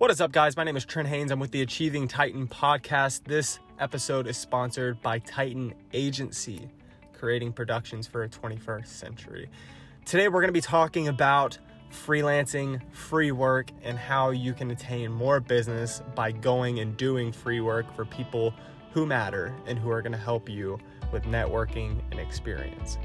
What is up, guys? My name is Trent Haynes. I'm with the Achieving Titan podcast. This episode is sponsored by Titan Agency, creating productions for a 21st century. Today, we're going to be talking about freelancing, free work, and how you can attain more business by going and doing free work for people who matter and who are going to help you with networking and experience.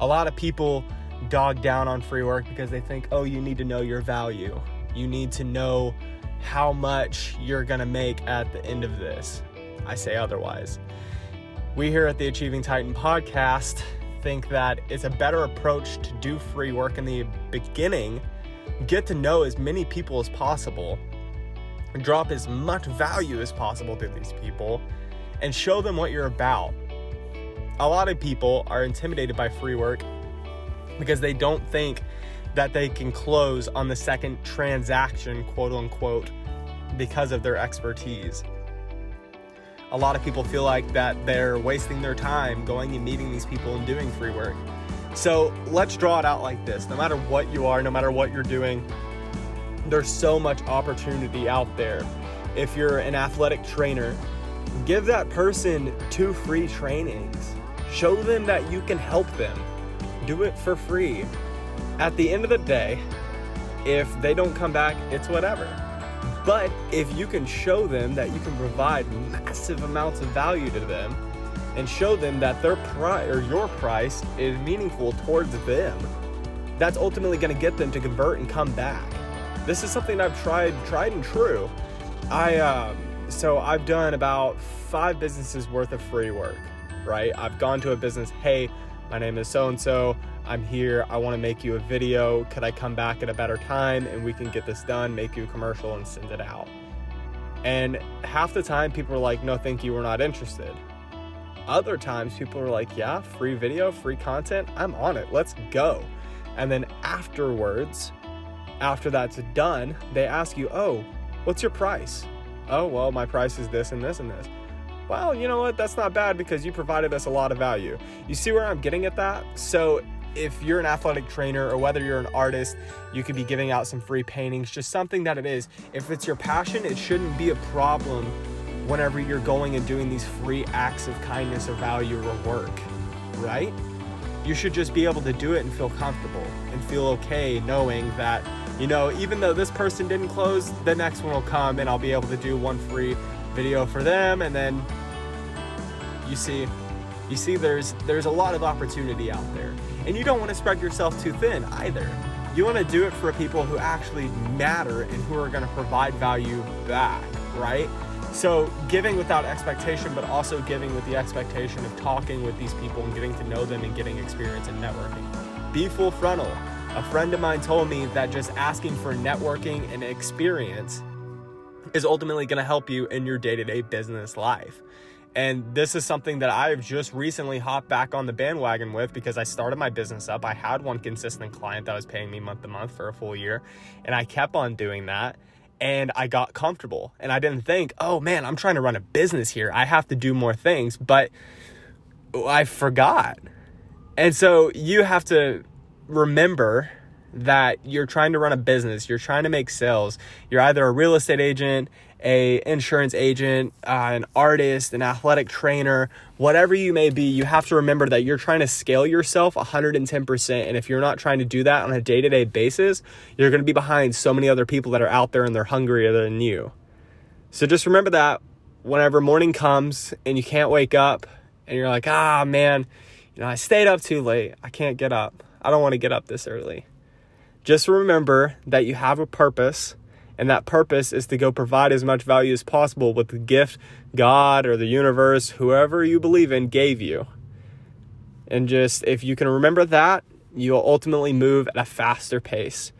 A lot of people dog down on free work because they think, oh, you need to know your value. You need to know how much you're gonna make at the end of this. I say otherwise. We here at the Achieving Titan podcast think that it's a better approach to do free work in the beginning, get to know as many people as possible, drop as much value as possible to these people, and show them what you're about. A lot of people are intimidated by free work because they don't think that they can close on the second transaction, quote unquote, because of their expertise. A lot of people feel like that they're wasting their time going and meeting these people and doing free work. So let's draw it out like this no matter what you are, no matter what you're doing, there's so much opportunity out there. If you're an athletic trainer, give that person two free trainings. Show them that you can help them. Do it for free at the end of the day, if they don't come back, it's whatever. But if you can show them that you can provide massive amounts of value to them and show them that their price or your price is meaningful towards them, that's ultimately going to get them to convert and come back. This is something I've tried, tried and true. I um, so I've done about five businesses worth of free work. Right? I've gone to a business. Hey, my name is so and so. I'm here. I want to make you a video. Could I come back at a better time and we can get this done, make you a commercial, and send it out? And half the time, people are like, no, thank you, we're not interested. Other times, people are like, yeah, free video, free content, I'm on it, let's go. And then afterwards, after that's done, they ask you, oh, what's your price? Oh, well, my price is this and this and this. Well, you know what? That's not bad because you provided us a lot of value. You see where I'm getting at that? So if you're an athletic trainer or whether you're an artist, you could be giving out some free paintings, just something that it is. If it's your passion, it shouldn't be a problem whenever you're going and doing these free acts of kindness or value or work, right? You should just be able to do it and feel comfortable and feel okay knowing that, you know, even though this person didn't close, the next one will come and I'll be able to do one free video for them and then you see you see there's there's a lot of opportunity out there and you don't want to spread yourself too thin either. You want to do it for people who actually matter and who are going to provide value back, right? So, giving without expectation, but also giving with the expectation of talking with these people and getting to know them and getting experience in networking. Be full frontal. A friend of mine told me that just asking for networking and experience is ultimately going to help you in your day to day business life. And this is something that I've just recently hopped back on the bandwagon with because I started my business up. I had one consistent client that was paying me month to month for a full year, and I kept on doing that. And I got comfortable, and I didn't think, oh man, I'm trying to run a business here. I have to do more things, but I forgot. And so you have to remember that you're trying to run a business, you're trying to make sales. You're either a real estate agent, a insurance agent, uh, an artist, an athletic trainer, whatever you may be, you have to remember that you're trying to scale yourself 110%. And if you're not trying to do that on a day to day basis, you're going to be behind so many other people that are out there and they're hungrier than you. So just remember that whenever morning comes and you can't wake up and you're like, ah, man, you know, I stayed up too late. I can't get up. I don't want to get up this early. Just remember that you have a purpose and that purpose is to go provide as much value as possible with the gift God or the universe, whoever you believe in, gave you. And just if you can remember that, you'll ultimately move at a faster pace.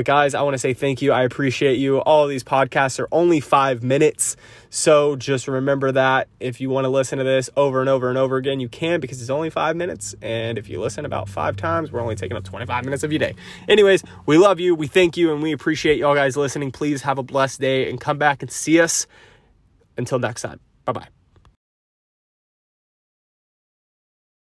But guys, I want to say thank you. I appreciate you. All these podcasts are only five minutes. So just remember that if you want to listen to this over and over and over again, you can because it's only five minutes. And if you listen about five times, we're only taking up 25 minutes of your day. Anyways, we love you. We thank you and we appreciate y'all guys listening. Please have a blessed day and come back and see us. Until next time. Bye bye.